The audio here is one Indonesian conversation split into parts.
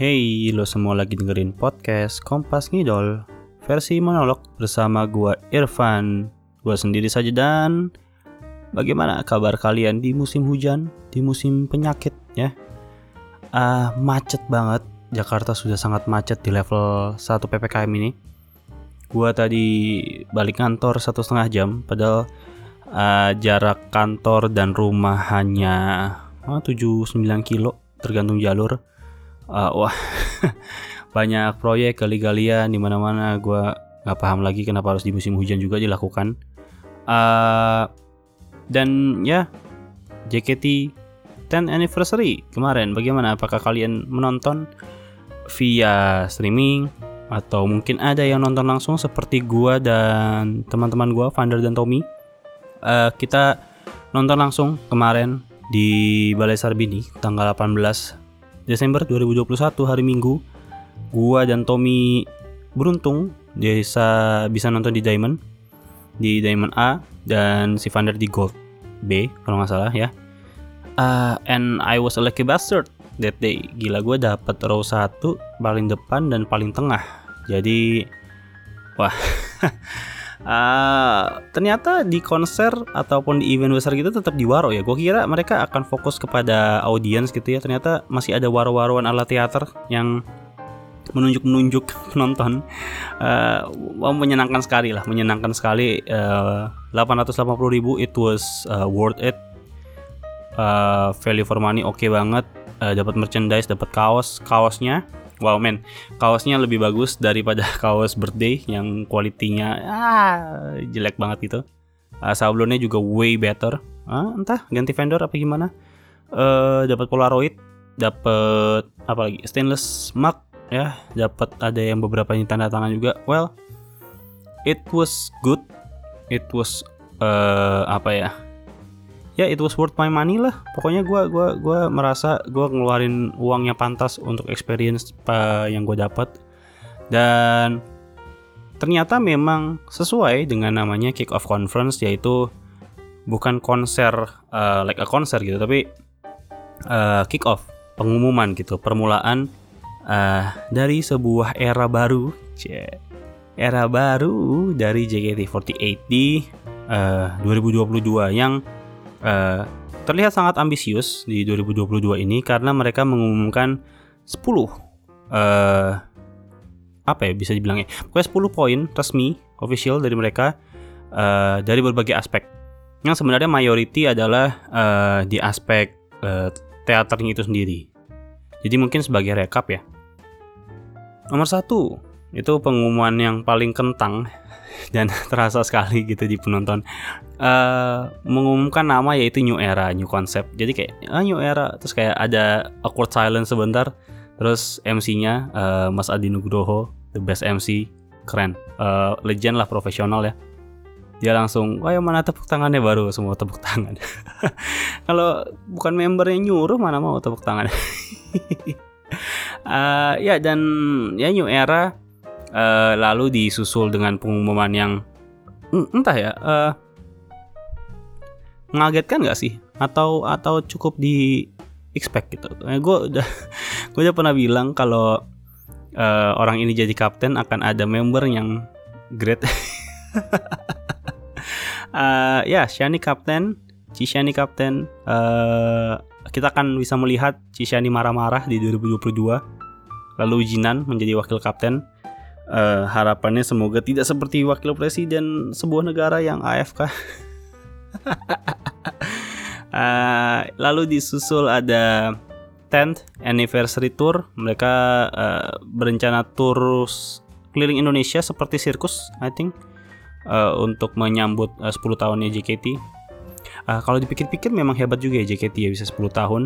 Hey, lo semua lagi dengerin podcast Kompas Ngidol versi monolog bersama gua Irfan. Gua sendiri saja dan bagaimana kabar kalian di musim hujan, di musim penyakit ya? Ah, macet banget. Jakarta sudah sangat macet di level 1 PPKM ini. Gua tadi balik kantor satu setengah jam, padahal ah, jarak kantor dan rumah hanya ah, 7-9 kilo tergantung jalur. Uh, wah banyak proyek kali-kalian di mana-mana. Gue nggak paham lagi kenapa harus di musim hujan juga dilakukan. Uh, dan ya JKT 10 anniversary kemarin. Bagaimana? Apakah kalian menonton via streaming? Atau mungkin ada yang nonton langsung seperti gue dan teman-teman gue Vander dan Tommy uh, kita nonton langsung kemarin di Balai Sarbini tanggal 18 Desember 2021 hari Minggu. Gua dan Tommy beruntung bisa bisa nonton di Diamond di Diamond A dan si Vander di Gold B kalau nggak salah ya. Uh, and I was a lucky bastard that day. Gila gue dapet row 1 paling depan dan paling tengah. Jadi wah uh, ternyata di konser ataupun di event besar gitu tetap di waro ya. Gue kira mereka akan fokus kepada audiens gitu ya. Ternyata masih ada waro-waroan ala teater yang menunjuk-menunjuk penonton. Uh, menyenangkan sekali lah, menyenangkan sekali. Uh, 880 ribu it was uh, worth it. Uh, value for money oke okay banget. Uh, dapat merchandise, dapat kaos, kaosnya Wow men, kaosnya lebih bagus daripada kaos birthday yang kualitinya ah, jelek banget gitu. Uh, sablonnya juga way better. Uh, entah ganti vendor apa gimana. Uh, dapat Polaroid, dapat apa lagi? Stainless mug ya, dapat ada yang beberapa yang tanda tangan juga. Well, it was good. It was uh, apa ya? Ya it was worth my money lah. Pokoknya gue gua gua merasa gue ngeluarin uangnya pantas untuk experience uh, yang gue dapat. Dan ternyata memang sesuai dengan namanya kick off conference yaitu bukan konser uh, like a konser gitu tapi uh, kick off pengumuman gitu permulaan uh, dari sebuah era baru. Era baru dari JKT48 di uh, 2022 yang uh, terlihat sangat ambisius di 2022 ini karena mereka mengumumkan 10 uh, eh, apa ya bisa dibilangnya? Pokoknya 10 poin resmi official dari mereka uh, dari berbagai aspek. Yang sebenarnya mayority adalah uh, di aspek uh, teaternya itu sendiri. Jadi mungkin sebagai rekap ya. Nomor satu itu pengumuman yang paling kentang dan terasa sekali gitu di penonton uh, mengumumkan nama yaitu New Era, New Concept. Jadi kayak ah, New Era, terus kayak ada awkward silence sebentar, terus MC-nya uh, eh, Mas Adi Nugroho, the best MC, keren, uh, legend lah profesional ya. Dia langsung, wah yang mana tepuk tangannya baru semua tepuk tangan. Kalau bukan membernya nyuruh mana mau tepuk tangan. uh, ya dan ya New Era uh, lalu disusul dengan pengumuman yang entah ya uh, mengagetkan nggak sih? Atau atau cukup di expect gitu? Eh, gue udah gue udah pernah bilang kalau uh, orang ini jadi kapten akan ada member yang great. Uh, ya Shani kapten Cishani kapten. Uh, kita akan bisa melihat Cishani marah-marah di 2022 lalu Jinan menjadi wakil kapten uh, harapannya semoga tidak seperti wakil presiden sebuah negara yang AFK. uh, lalu disusul ada 10th anniversary tour. Mereka uh, berencana tour keliling Indonesia seperti sirkus, I think, uh, untuk menyambut uh, 10 tahunnya JKT. Uh, kalau dipikir-pikir memang hebat juga ya JKT ya bisa 10 tahun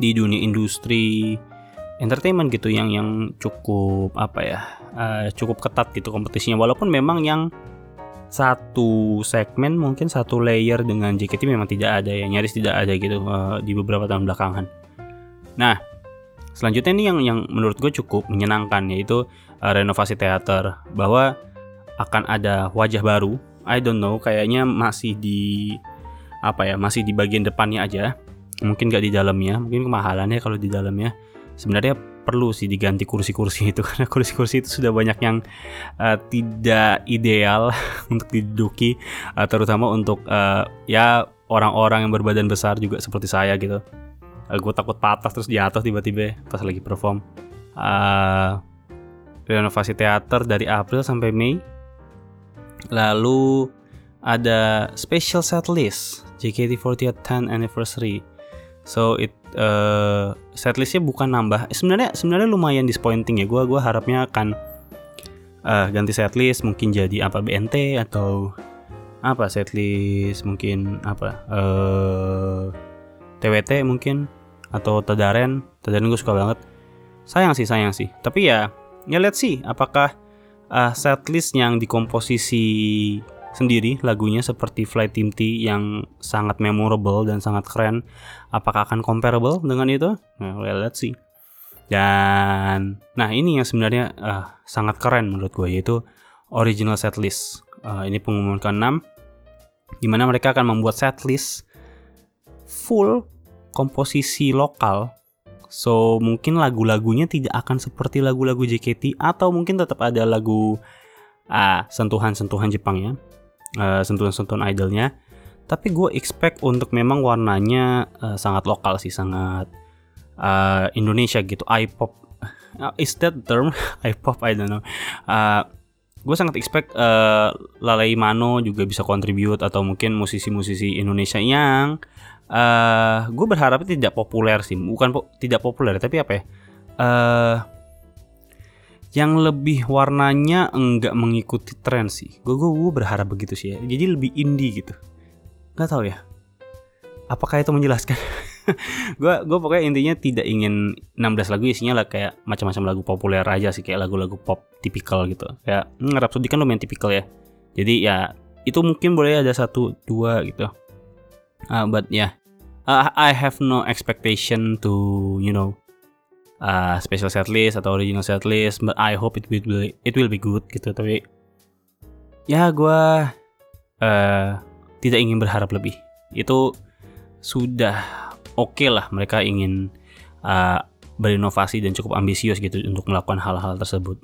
di dunia industri entertainment gitu yang yang cukup apa ya uh, cukup ketat gitu kompetisinya walaupun memang yang satu segmen mungkin satu layer dengan JKT memang tidak ada ya nyaris tidak ada gitu uh, di beberapa tahun belakangan. Nah selanjutnya ini yang yang menurut gue cukup menyenangkan yaitu uh, renovasi teater bahwa akan ada wajah baru. I don't know kayaknya masih di apa ya masih di bagian depannya aja mungkin nggak di dalamnya mungkin kemahalannya kalau di dalamnya sebenarnya perlu sih diganti kursi-kursi itu karena kursi-kursi itu sudah banyak yang uh, tidak ideal untuk diduduki uh, terutama untuk uh, ya orang-orang yang berbadan besar juga seperti saya gitu. Uh, gue takut patah terus jatuh tiba-tiba pas lagi perform. Uh, renovasi teater dari April sampai Mei. Lalu ada special set list JKT48 10 anniversary so it uh, setlistnya bukan nambah. Sebenarnya sebenarnya lumayan disappointing ya. Gue gua harapnya akan uh, ganti setlist mungkin jadi apa BNT atau apa setlist mungkin apa uh, TWT mungkin atau Tadaren. Tadaren gue suka banget. Sayang sih sayang sih. Tapi ya ya let's see apakah uh, setlist yang dikomposisi sendiri lagunya seperti Flight Team T yang sangat memorable dan sangat keren. Apakah akan comparable dengan itu? Nah, well, let's see. Dan nah ini yang sebenarnya uh, sangat keren menurut gue yaitu original setlist. Uh, ini pengumuman ke-6 di mana mereka akan membuat setlist full komposisi lokal. So mungkin lagu-lagunya tidak akan seperti lagu-lagu JKT atau mungkin tetap ada lagu ah, sentuhan-sentuhan Jepang ya uh, sentuhan-sentuhan idolnya. Tapi gue expect untuk memang warnanya uh, sangat lokal sih sangat uh, Indonesia gitu I-pop. Uh, is that term? I-pop I don't know. Uh, gue sangat expect uh, Lalai Mano juga bisa contribute atau mungkin musisi-musisi Indonesia yang uh, gue berharap tidak populer sih. Bukan po tidak populer tapi apa ya? Uh, yang lebih warnanya enggak mengikuti tren sih. Gue gue berharap begitu sih ya. Jadi lebih indie gitu. Gak tau ya. Apakah itu menjelaskan? gue gue pokoknya intinya tidak ingin 16 lagu isinya lah kayak macam-macam lagu populer aja sih kayak lagu-lagu pop tipikal gitu. Kayak hmm, Rhapsody kan lumayan tipikal ya. Jadi ya itu mungkin boleh ada satu dua gitu. Uh, but ya yeah, uh, I have no expectation to you know uh, special setlist atau original setlist but I hope it will be, it will be good gitu. Tapi ya gue uh, tidak ingin berharap lebih. Itu sudah oke okay lah mereka ingin uh, berinovasi dan cukup ambisius gitu untuk melakukan hal-hal tersebut.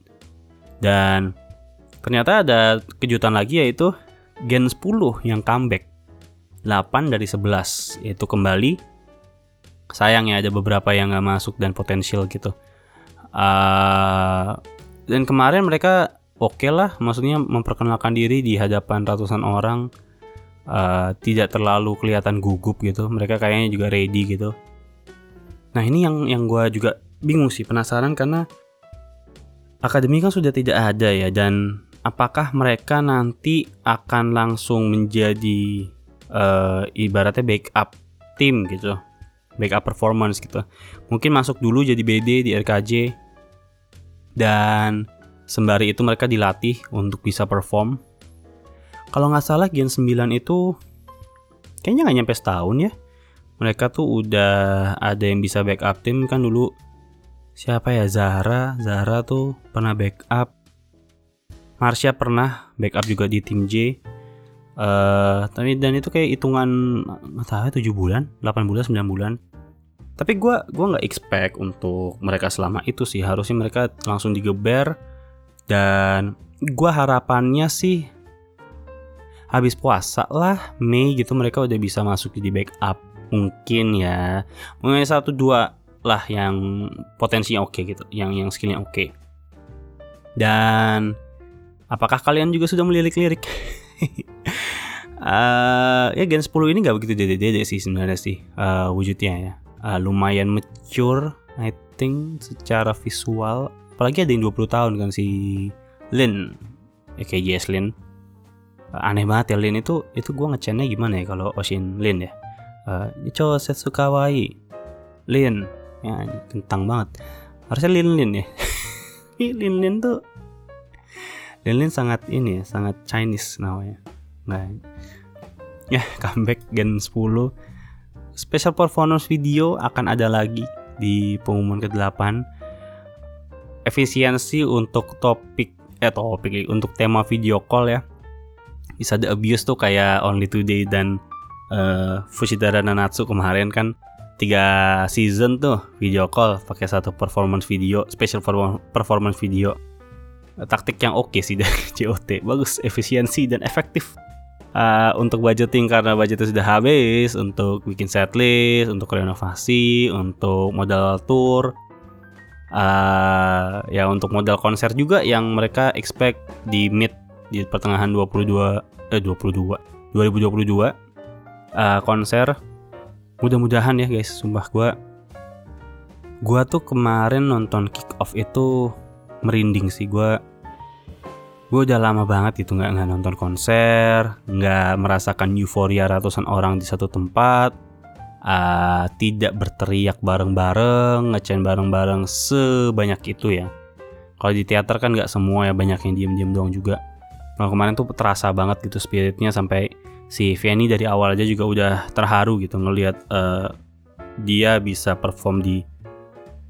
Dan ternyata ada kejutan lagi yaitu Gen 10 yang comeback. 8 dari 11 yaitu kembali sayang ya ada beberapa yang nggak masuk dan potensial gitu. Uh, dan kemarin mereka oke okay lah maksudnya memperkenalkan diri di hadapan ratusan orang. Uh, tidak terlalu kelihatan gugup gitu mereka kayaknya juga ready gitu. Nah ini yang yang gue juga bingung sih penasaran karena akademi kan sudah tidak ada ya dan apakah mereka nanti akan langsung menjadi uh, ibaratnya backup tim gitu backup performance gitu. Mungkin masuk dulu jadi BD di RKJ dan sembari itu mereka dilatih untuk bisa perform. Kalau nggak salah Gen 9 itu kayaknya nggak nyampe setahun ya. Mereka tuh udah ada yang bisa backup tim kan dulu. Siapa ya? Zahra. Zahra tuh pernah backup. Marsha pernah backup juga di tim J. Uh, tapi dan itu kayak hitungan tahu 7 ya, bulan 8 bulan 9 bulan tapi gue gua nggak expect untuk mereka selama itu sih. Harusnya mereka langsung digeber. Dan gue harapannya sih habis puasa lah Mei gitu mereka udah bisa masuk di backup mungkin ya. Mungkin satu dua lah yang potensinya oke okay gitu yang yang skillnya oke. Okay. dan apakah kalian juga sudah melirik-lirik? Uh, ya Gen 10 ini gak begitu dede-dede sih sebenarnya sih uh, wujudnya ya uh, lumayan mature I think secara visual. Apalagi ada yang 20 tahun kan si Lin. Ya kayak Jess Lin. Uh, aneh banget ya Lin itu itu gue ngechatnya gimana ya kalau Oshin Lin ya? Uh, Icho Setsu Kawaii Lin. Ya tentang banget. Harusnya Lin Lin ya. Lin Lin tuh Lin Lin sangat ini ya sangat Chinese namanya. Nah ya comeback Gen 10 special performance video akan ada lagi di pengumuman ke-8 efisiensi untuk topik eh topik untuk tema video call ya. Bisa the abuse tuh kayak only today dan uh, Fushidara Nanatsu kemarin kan. Tiga season tuh video call pakai satu performance video special performance video. Taktik yang oke okay sih dari COT bagus efisiensi dan efektif uh, untuk budgeting karena budgetnya sudah habis untuk bikin setlist untuk renovasi untuk modal tour uh, ya untuk modal konser juga yang mereka expect di mid di pertengahan 22 eh 22 2022 uh, konser. Mudah-mudahan ya guys sumpah gue gue tuh kemarin nonton kick off itu merinding sih gue gue udah lama banget gitu nggak nggak nonton konser nggak merasakan euforia ratusan orang di satu tempat. Uh, tidak berteriak bareng-bareng ngechain bareng-bareng sebanyak itu ya. Kalau di teater kan nggak semua ya banyak yang diem-diem doang juga. Kalau kemarin tuh terasa banget gitu spiritnya sampai si Fanny dari awal aja juga udah terharu gitu ngelihat uh, dia bisa perform di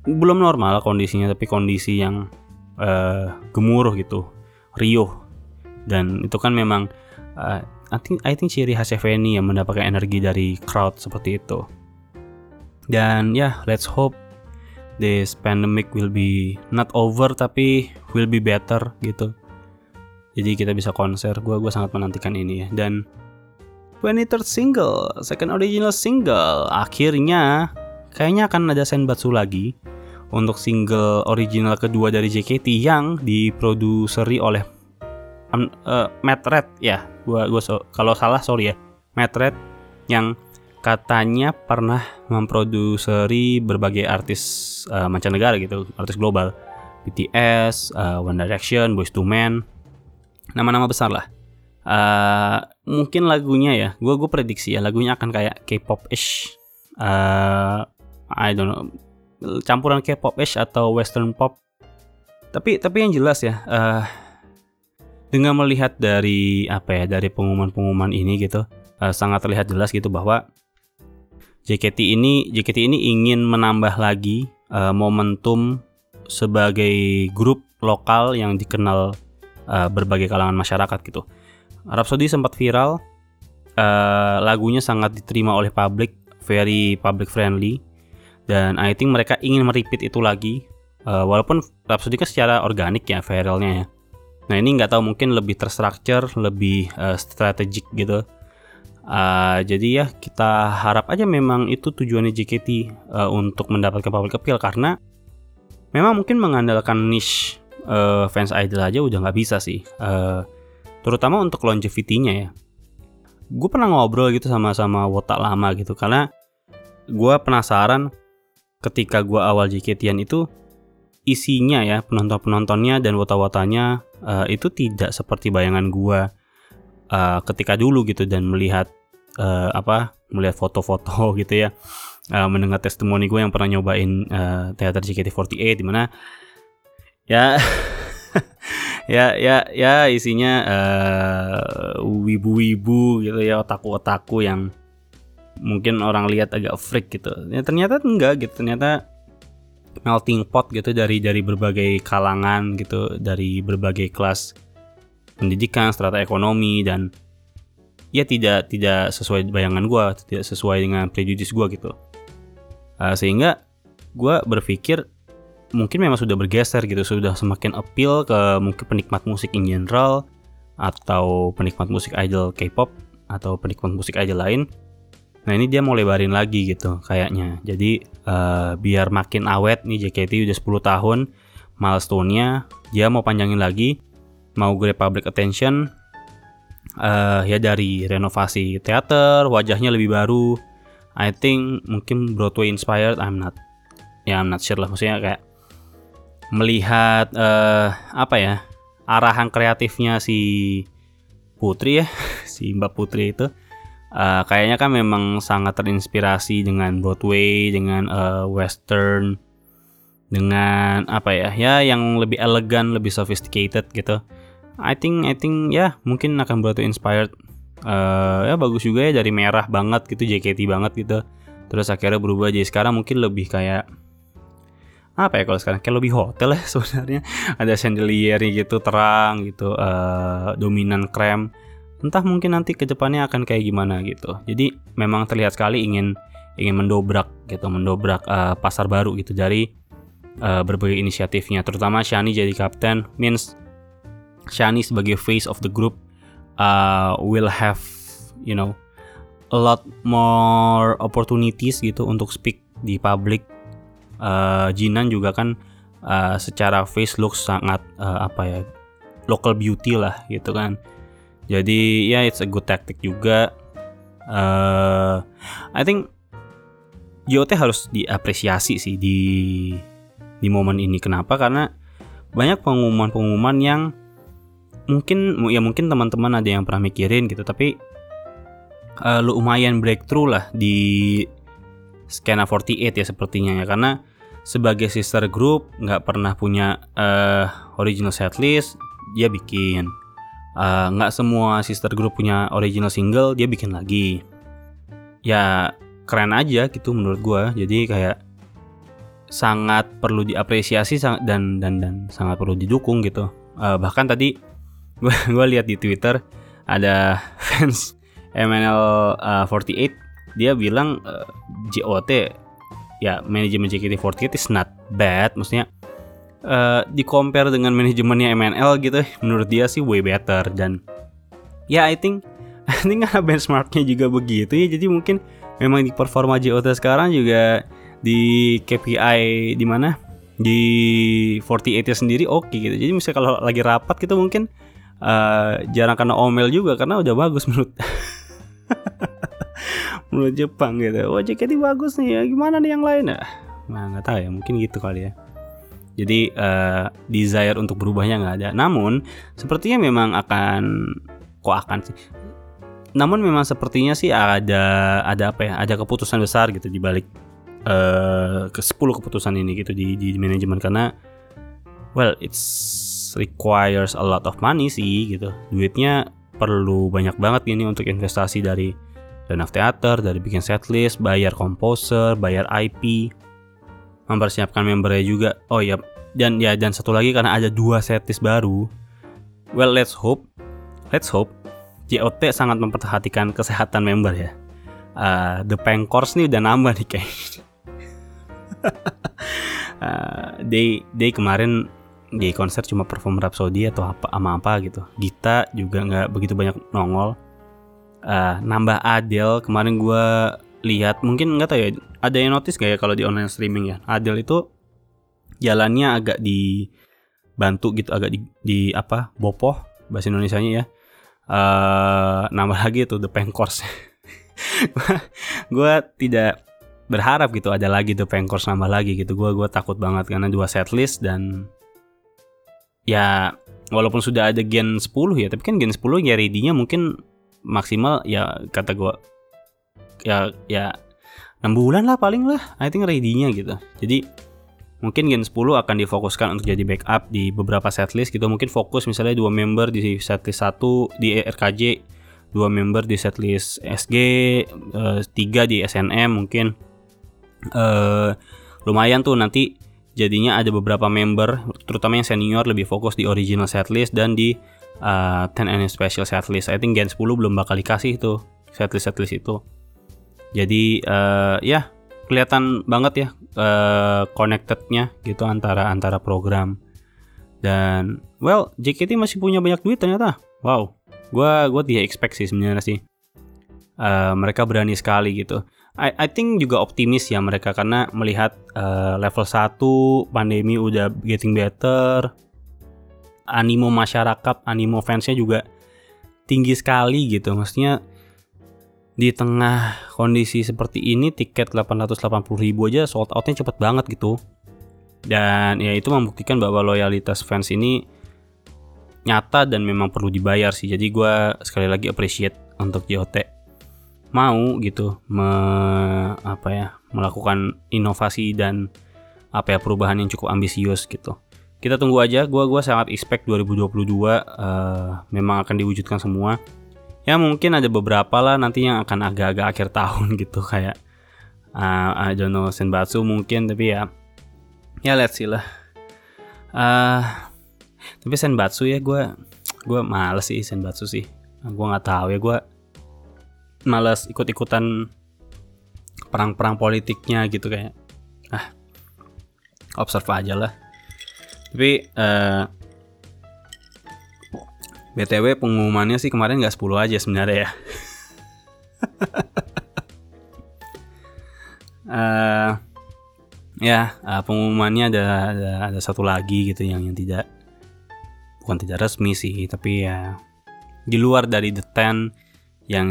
belum normal kondisinya tapi kondisi yang uh, gemuruh gitu Rio dan itu kan memang uh, I think I think ciri khas Fanny yang mendapatkan energi dari crowd seperti itu. Dan ya yeah, let's hope this pandemic will be not over tapi will be better gitu. Jadi kita bisa konser. Gue gue sangat menantikan ini ya. Dan 23rd single, second original single. Akhirnya kayaknya akan ada Senbatsu lagi untuk single original kedua dari JKT yang diproduseri oleh um, uh, Matt Red ya. Gua gua so, kalau salah sorry ya. Matt Red yang katanya pernah memproduseri berbagai artis uh, mancanegara gitu, artis global. BTS, uh, One Direction, Boyz II Men. Nama-nama besar lah uh, mungkin lagunya ya gue gue prediksi ya lagunya akan kayak K-pop ish uh, I don't know campuran K-pop ish atau Western pop tapi tapi yang jelas ya uh, dengan melihat dari apa ya dari pengumuman-pengumuman ini gitu uh, sangat terlihat jelas gitu bahwa JKT ini JKT ini ingin menambah lagi uh, momentum sebagai grup lokal yang dikenal uh, berbagai kalangan masyarakat gitu. Rhapsody sempat viral, uh, lagunya sangat diterima oleh publik, very public friendly, dan I think mereka ingin meripit itu lagi, uh, walaupun Rhapsody kan secara organik ya viralnya ya. Nah ini nggak tahu mungkin lebih terstruktur, lebih uh, strategik gitu. Uh, jadi ya kita harap aja memang itu tujuannya JKT uh, untuk mendapatkan public appeal karena memang mungkin mengandalkan niche uh, fans idol aja udah nggak bisa sih. Uh, terutama untuk longevity-nya ya. Gue pernah ngobrol gitu sama sama Wota lama gitu karena gue penasaran ketika gue awal JKT-an itu isinya ya penonton-penontonnya dan wota-wotanya uh, itu tidak seperti bayangan gue uh, ketika dulu gitu dan melihat uh, apa melihat foto-foto gitu ya uh, mendengar testimoni gue yang pernah nyobain uh, teater JKT48 di mana ya ya ya ya isinya uh, wibu-wibu gitu ya otaku-otaku yang mungkin orang lihat agak freak gitu. Ya ternyata enggak gitu. Ternyata melting pot gitu dari dari berbagai kalangan gitu, dari berbagai kelas pendidikan, strata ekonomi dan ya tidak tidak sesuai bayangan gue, tidak sesuai dengan prejudis gue gitu. Uh, sehingga gue berpikir mungkin memang sudah bergeser gitu sudah semakin appeal ke mungkin penikmat musik in general atau penikmat musik idol K-pop atau penikmat musik idol lain nah ini dia mau lebarin lagi gitu kayaknya. Jadi uh, biar makin awet nih JKT udah 10 tahun milestone-nya dia mau panjangin lagi mau grab public attention uh, ya dari renovasi teater wajahnya lebih baru. I think mungkin Broadway inspired I'm not ya I'm not sure lah. Maksudnya kayak melihat uh, apa ya arahan kreatifnya si Putri ya si Mbak Putri itu uh, kayaknya kan memang sangat terinspirasi dengan Broadway dengan uh, Western dengan apa ya ya yang lebih elegan lebih sophisticated gitu. I think I think ya mungkin akan Broadway inspired uh, ya bagus juga ya dari merah banget gitu JKT banget gitu. Terus akhirnya berubah jadi sekarang mungkin lebih kayak apa ya kalau sekarang kayak lebih hotel ya sebenarnya. Ada chandelier gitu terang gitu uh, dominan krem entah mungkin nanti ke depannya akan kayak gimana gitu. Jadi memang terlihat sekali ingin ingin mendobrak gitu mendobrak uh, pasar baru gitu. Dari uh, berbagai inisiatifnya terutama Shani jadi kapten means Shani sebagai face of the group uh, will have you know a lot more opportunities gitu untuk speak di public. Uh, Jinan juga kan uh, secara face look sangat uh, apa ya local beauty lah gitu kan jadi ya yeah, it's a good tactic juga. Uh, I think JOT harus diapresiasi sih di di momen ini. Kenapa? Karena banyak pengumuman-pengumuman yang mungkin ya mungkin teman-teman ada yang pernah mikirin gitu tapi uh, lumayan breakthrough lah di Skena 48 ya sepertinya ya. Karena sebagai sister group nggak pernah punya uh, original setlist dia bikin nggak uh, semua sister group punya original single dia bikin lagi. Ya keren aja gitu menurut gue jadi kayak sangat perlu diapresiasi dan dan dan sangat perlu didukung gitu. Uh, bahkan tadi gue gue lihat di twitter ada fans MNL uh, 48 dia bilang uh, JOT ya manajemen JKT48 is not bad. Maksudnya uh, di compare dengan manajemennya MNL gitu menurut dia sih way better dan ya I think I think karena benchmarknya juga begitu ya jadi mungkin memang di performa JOT sekarang juga di KPI di mana di 48 nya sendiri oke okay, gitu. Jadi misalnya kalau lagi rapat gitu mungkin uh, jarang kena omel juga karena udah bagus menurut menurut Jepang gitu. Wah JKT bagus nih ya. Gimana nih yang lain ya? Nah nggak tahu ya mungkin gitu kali ya. Jadi uh, desire untuk berubahnya nggak ada. Namun sepertinya memang akan kok akan sih. Namun memang sepertinya sih ada ada apa ya ada keputusan besar gitu di balik uh, ke 10 keputusan ini gitu di di manajemen. Karena well it's requires a lot of money sih gitu. Duitnya perlu banyak banget ini untuk investasi dari dana teater dari bikin setlist bayar komposer bayar IP mempersiapkan membernya juga oh ya dan ya dan satu lagi karena ada dua setlist baru well let's hope let's hope JOT sangat memperhatikan kesehatan member ya. Uh, the Pankors nih udah nambah nih kayak. uh, day day kemarin di konser cuma perform Rhapsody atau apa ama apa gitu. Gita juga nggak begitu banyak nongol. Uh, nambah Adele kemarin gue lihat mungkin nggak tahu ya ada yang notice gak ya kalau di online streaming ya? Adele itu jalannya agak dibantu gitu agak di, di apa bopoh bahasa Indonesia nya ya. Uh, nambah lagi tuh The Pankors gue tidak berharap gitu ada lagi The Pankors nambah lagi gitu. Gue gue takut banget karena dua setlist dan ya walaupun sudah ada gen 10 ya tapi kan gen 10 ya ready-nya mungkin maksimal ya kata gue ya ya 6 bulan lah paling lah I think ready-nya gitu. Jadi mungkin Gen 10 akan difokuskan untuk jadi backup di beberapa setlist gitu. Mungkin fokus misalnya dua member di setlist satu di RKJ dua member di setlist SG eh, tiga di SNM mungkin. Uh, lumayan tuh nanti jadinya ada beberapa member terutama yang senior lebih fokus di original setlist dan di uh, 10 NM special setlist. I think Gen 10 belum bakal dikasih itu setlist setlist itu jadi uh, ya kelihatan banget ya uh, connectednya gitu antara antara program. Dan well JKT masih punya banyak duit ternyata. Wow gue gue tidak expect sih sebenarnya sih. Uh, mereka berani sekali gitu. I, I think juga optimis ya mereka karena melihat uh, level 1 pandemi udah getting better. Animo masyarakat animo fansnya juga tinggi sekali gitu. Maksudnya di tengah kondisi seperti ini tiket 880 ribu aja sold outnya cepet banget gitu. Dan ya itu membuktikan bahwa loyalitas fans ini nyata dan memang perlu dibayar sih. Jadi gue sekali lagi appreciate untuk JOT mau gitu me, apa ya melakukan inovasi dan apa ya perubahan yang cukup ambisius gitu. Kita tunggu aja. Gue gua sangat expect 2022 uh, memang akan diwujudkan semua ya mungkin ada beberapa lah nanti yang akan agak-agak akhir tahun gitu kayak uh, I don't Senbatsu mungkin tapi ya ya let's see lah. Uh, tapi Senbatsu ya gue gue males sih Senbatsu sih. Gue nggak tahu ya gue males ikut-ikutan perang-perang politiknya gitu kayak ah observe aja lah. Tapi uh, btw pengumumannya sih kemarin nggak 10 aja sebenarnya ya. Uh, ya uh, pengumumannya ada, ada ada satu lagi gitu yang yang tidak bukan tidak resmi sih tapi ya di luar dari the ten yang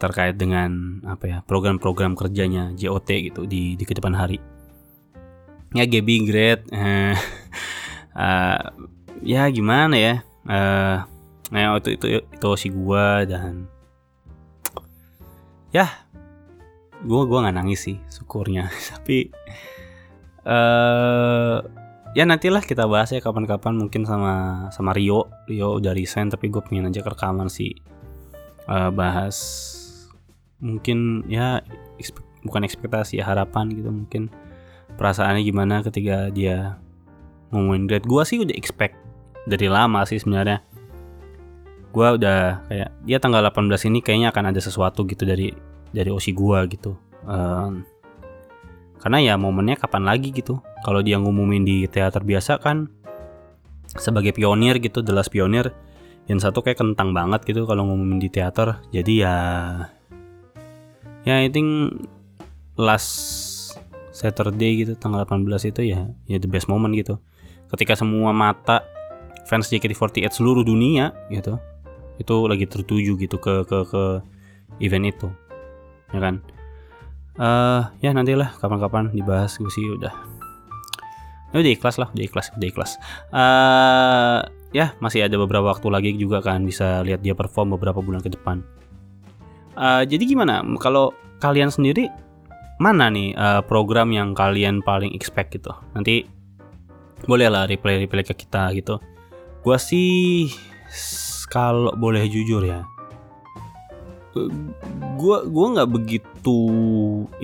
terkait dengan apa ya program-program kerjanya JOT gitu di di ke depan hari. Ya Gaby great uh, uh, ya gimana ya uh, nah itu itu itu si gua dan ya gua gua nggak nangis sih syukurnya. Tapi uh, ya nantilah kita bahas ya kapan-kapan mungkin sama sama Rio. Rio udah resign tapi gue pengen aja rekaman sih. Uh, bahas mungkin ya ekspe bukan ekspektasi ya, harapan gitu mungkin perasaannya gimana ketika dia ngomongin grade. Gue sih udah expect dari lama sih sebenarnya gue udah kayak dia tanggal 18 ini kayaknya akan ada sesuatu gitu dari dari osi gue gitu. Um, karena ya momennya kapan lagi gitu. Kalau dia ngumumin di teater biasa kan sebagai pionir gitu jelas pionir yang satu kayak kentang banget gitu kalau ngumumin di teater. Jadi ya ya I think last Saturday gitu tanggal 18 itu ya ya the best moment gitu. Ketika semua mata fans JKT48 seluruh dunia gitu itu lagi tertuju gitu ke ke ke event itu ya kan uh, ya nantilah kapan-kapan dibahas gue sih udah ya udah ikhlas lah udah ikhlas udah ikhlas uh, ya masih ada beberapa waktu lagi juga kan bisa lihat dia perform beberapa bulan ke depan. Uh, jadi gimana kalau kalian sendiri mana nih uh, program yang kalian paling expect gitu? Nanti boleh lah reply reply ke kita gitu. Gua sih kalau boleh jujur ya, gua gua nggak begitu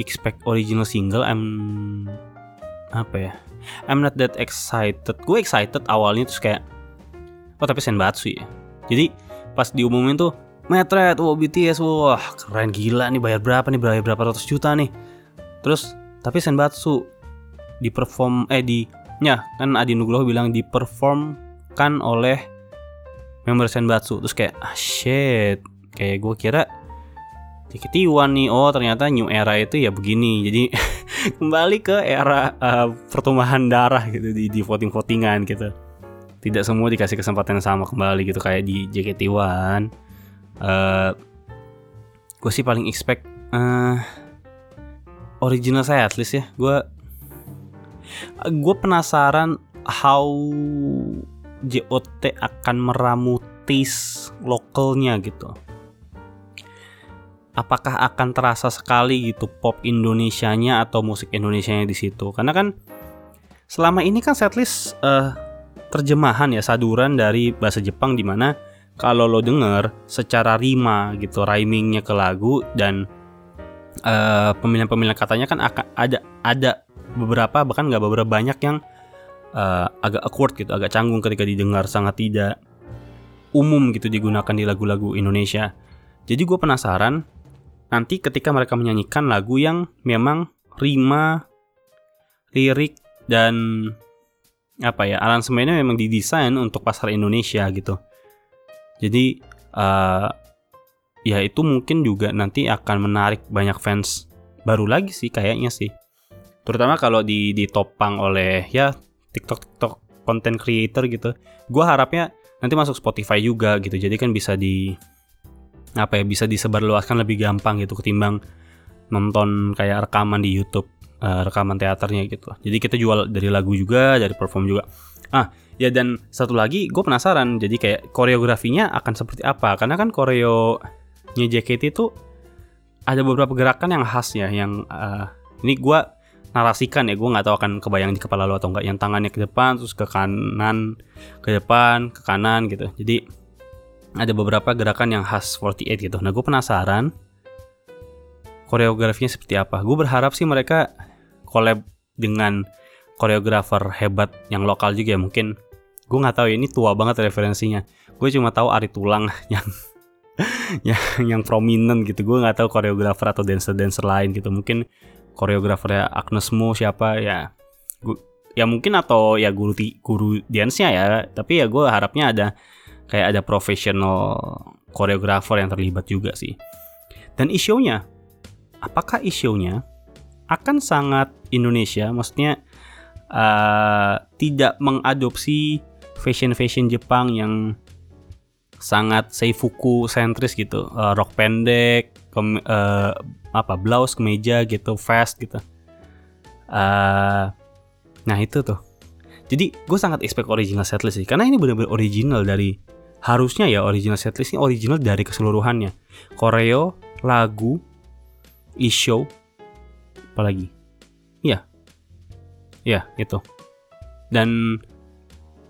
expect original single. I'm apa ya? I'm not that excited. Gue excited awalnya terus kayak oh tapi Senbatsu ya jadi pas diumumin tuh Metret, wow BTS, wah keren gila nih bayar berapa nih bayar berapa ratus juta nih terus tapi Senbatsu di perform eh di ya kan Adi Nugroho bilang di perform kan oleh member Senbatsu. Terus kayak ah shit. Kayak gue kira One nih. Oh ternyata new era itu ya begini. Jadi kembali ke era uh, pertumbuhan darah gitu di di voting votingan gitu. Tidak semua dikasih kesempatan yang sama kembali gitu kayak di JKT1 uh, eh, gue sih paling expect uh, original saya at least ya. Gue gue penasaran how JOT akan meramu taste lokalnya gitu. Apakah akan terasa sekali gitu pop Indonesianya atau musik Indonesianya di situ? Karena kan selama ini kan setlist uh, terjemahan ya saduran dari bahasa Jepang di mana kalau lo denger secara rima gitu rhymingnya ke lagu dan uh, pemilihan-pemilihan katanya kan ada ada beberapa bahkan nggak beberapa banyak yang uh, agak awkward gitu agak canggung ketika didengar sangat tidak umum gitu digunakan di lagu-lagu Indonesia. Jadi gue penasaran nanti ketika mereka menyanyikan lagu yang memang rima lirik dan apa ya aransemennya memang didesain untuk pasar Indonesia gitu. Jadi uh, ya itu mungkin juga nanti akan menarik banyak fans baru lagi sih kayaknya sih. Terutama kalau di ditopang oleh ya TikTok TikTok content creator gitu gue harapnya nanti masuk Spotify juga gitu jadi kan bisa di apa ya bisa disebarluaskan lebih gampang gitu ketimbang nonton kayak rekaman di YouTube uh, rekaman teaternya gitu. Jadi kita jual dari lagu juga, dari perform juga. Ah, ya dan satu lagi gue penasaran. Jadi kayak koreografinya akan seperti apa? Karena kan koreonya JKT itu ada beberapa gerakan yang khas ya, yang uh, ini gue narasikan ya, gue nggak tahu akan kebayang di kepala lo atau enggak. Yang tangannya ke depan, terus ke kanan, ke depan, ke kanan gitu. Jadi ada beberapa gerakan yang khas 48 gitu. Nah gue penasaran koreografinya seperti apa. Gue berharap sih mereka collab dengan koreografer hebat yang lokal juga ya mungkin gue nggak tahu ya ini tua banget referensinya gue cuma tahu Ari Tulang yang yang yang prominent gitu gue nggak tahu koreografer atau dancer dancer lain gitu mungkin koreografernya Agnes Mo siapa ya. Gue ya mungkin atau ya guru ti, guru dance-nya ya tapi ya gue harapnya ada kayak ada profesional koreografer yang terlibat juga sih. Dan isu-nya apakah isu-nya akan sangat Indonesia maksudnya uh, tidak mengadopsi fashion fashion Jepang yang sangat seifuku sentris gitu. Uh, rok pendek ke, uh, apa blouse kemeja gitu fast gitu. Uh, nah itu tuh. Jadi gue sangat expect original setlist sih karena ini benar-benar original dari harusnya ya original setlist ini original dari keseluruhannya. Koreo lagu e-show apalagi? Ya ya itu. Dan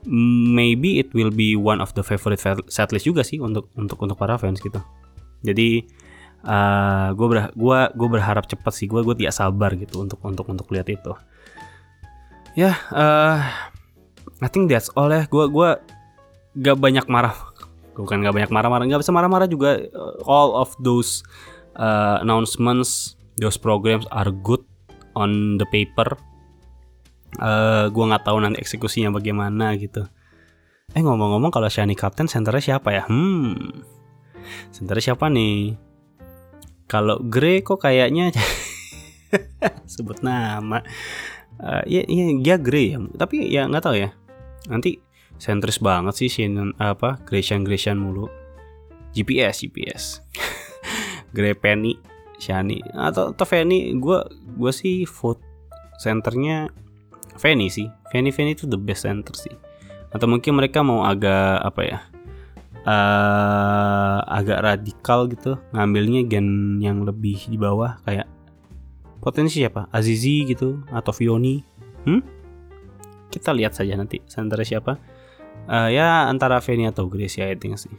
maybe it will be one of the favorite setlist juga sih untuk untuk untuk para fans gitu. Jadi uh, gue gue berharap cepat sih gue gue tidak sabar gitu untuk untuk untuk lihat itu. Ya, yeah, uh, I think that's all ya. Gue gue gak banyak marah. Bukan gak banyak marah-marah, gak bisa marah-marah juga. All of those uh, announcements, those programs are good on the paper uh, gue nggak tahu nanti eksekusinya bagaimana gitu. Eh ngomong-ngomong kalau Shani Captain senternya siapa ya? Hmm. Senternya siapa nih? Kalau Grey kok kayaknya sebut nama. Uh, ya, ya dia Grey ya. Tapi ya nggak tahu ya. Nanti sentris banget sih Shannon apa Grecian Grecian mulu. GPS GPS Grey Penny Shani. Atau atau Fanny gue gue sih vote senternya Fanny sih. Fanny Fanny itu the best center sih. Atau mungkin mereka mau agak apa ya uh, agak radikal gitu ngambilnya gen yang lebih di bawah kayak potensi siapa? Azizi gitu atau Fioni. Hmm? kita lihat saja nanti center siapa. Uh, ya antara Fanny atau Grace ya I think sih.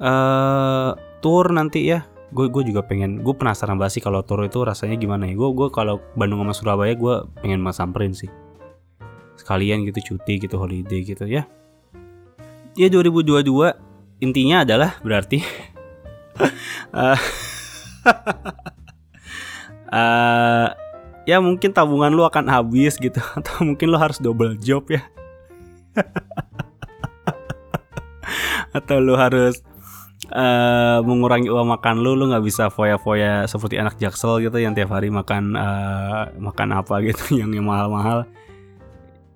Uh, tour nanti ya gue gue juga pengen gue penasaran banget sih kalau Toro itu rasanya gimana ya. Gue gue kalau Bandung sama Surabaya gue pengen mas samperin sih. Sekalian gitu cuti gitu holiday gitu ya. Ya 2022 intinya adalah berarti uh, uh, ya mungkin tabungan lu akan habis gitu atau mungkin lu harus double job ya. Atau lu harus uh, mengurangi uang makan lu lu nggak bisa foya-foya seperti anak jaksel gitu yang tiap hari makan uh, makan apa gitu yang mahal-mahal.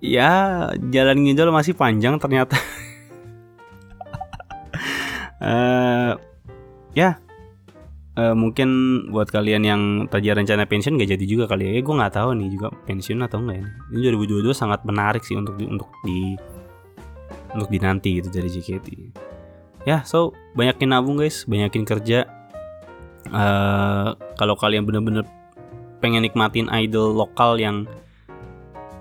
Ya jalan ngidol masih panjang ternyata. Uh, ya. Uh, mungkin buat kalian yang tadi rencana pensiun gak jadi juga kali ya, gue nggak tahu nih juga pensiun atau enggak ya. Ini 2022 sangat menarik sih untuk di, untuk di untuk dinanti gitu dari JKT ya so banyakin nabung guys. Banyakin kerja. Uh, kalau kalian bener-bener pengen nikmatin idol lokal yang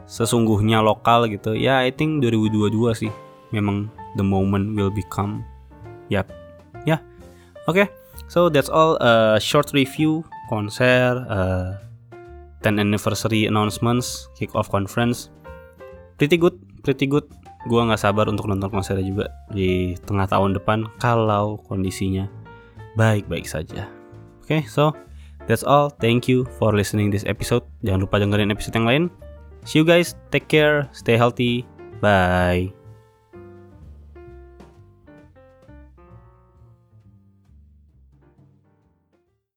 sesungguhnya lokal gitu ya I think 2022 sih memang the moment will become. Yap. Ya. Yeah. oke. Okay. so that's all. Uh, short review konser uh, 10 anniversary announcements kick off conference. Pretty good pretty good gue nggak sabar untuk nonton konsernya juga di tengah tahun depan kalau kondisinya baik-baik saja. Oke, okay, so that's all. Thank you for listening this episode. Jangan lupa dengerin episode yang lain. See you guys. Take care. Stay healthy. Bye.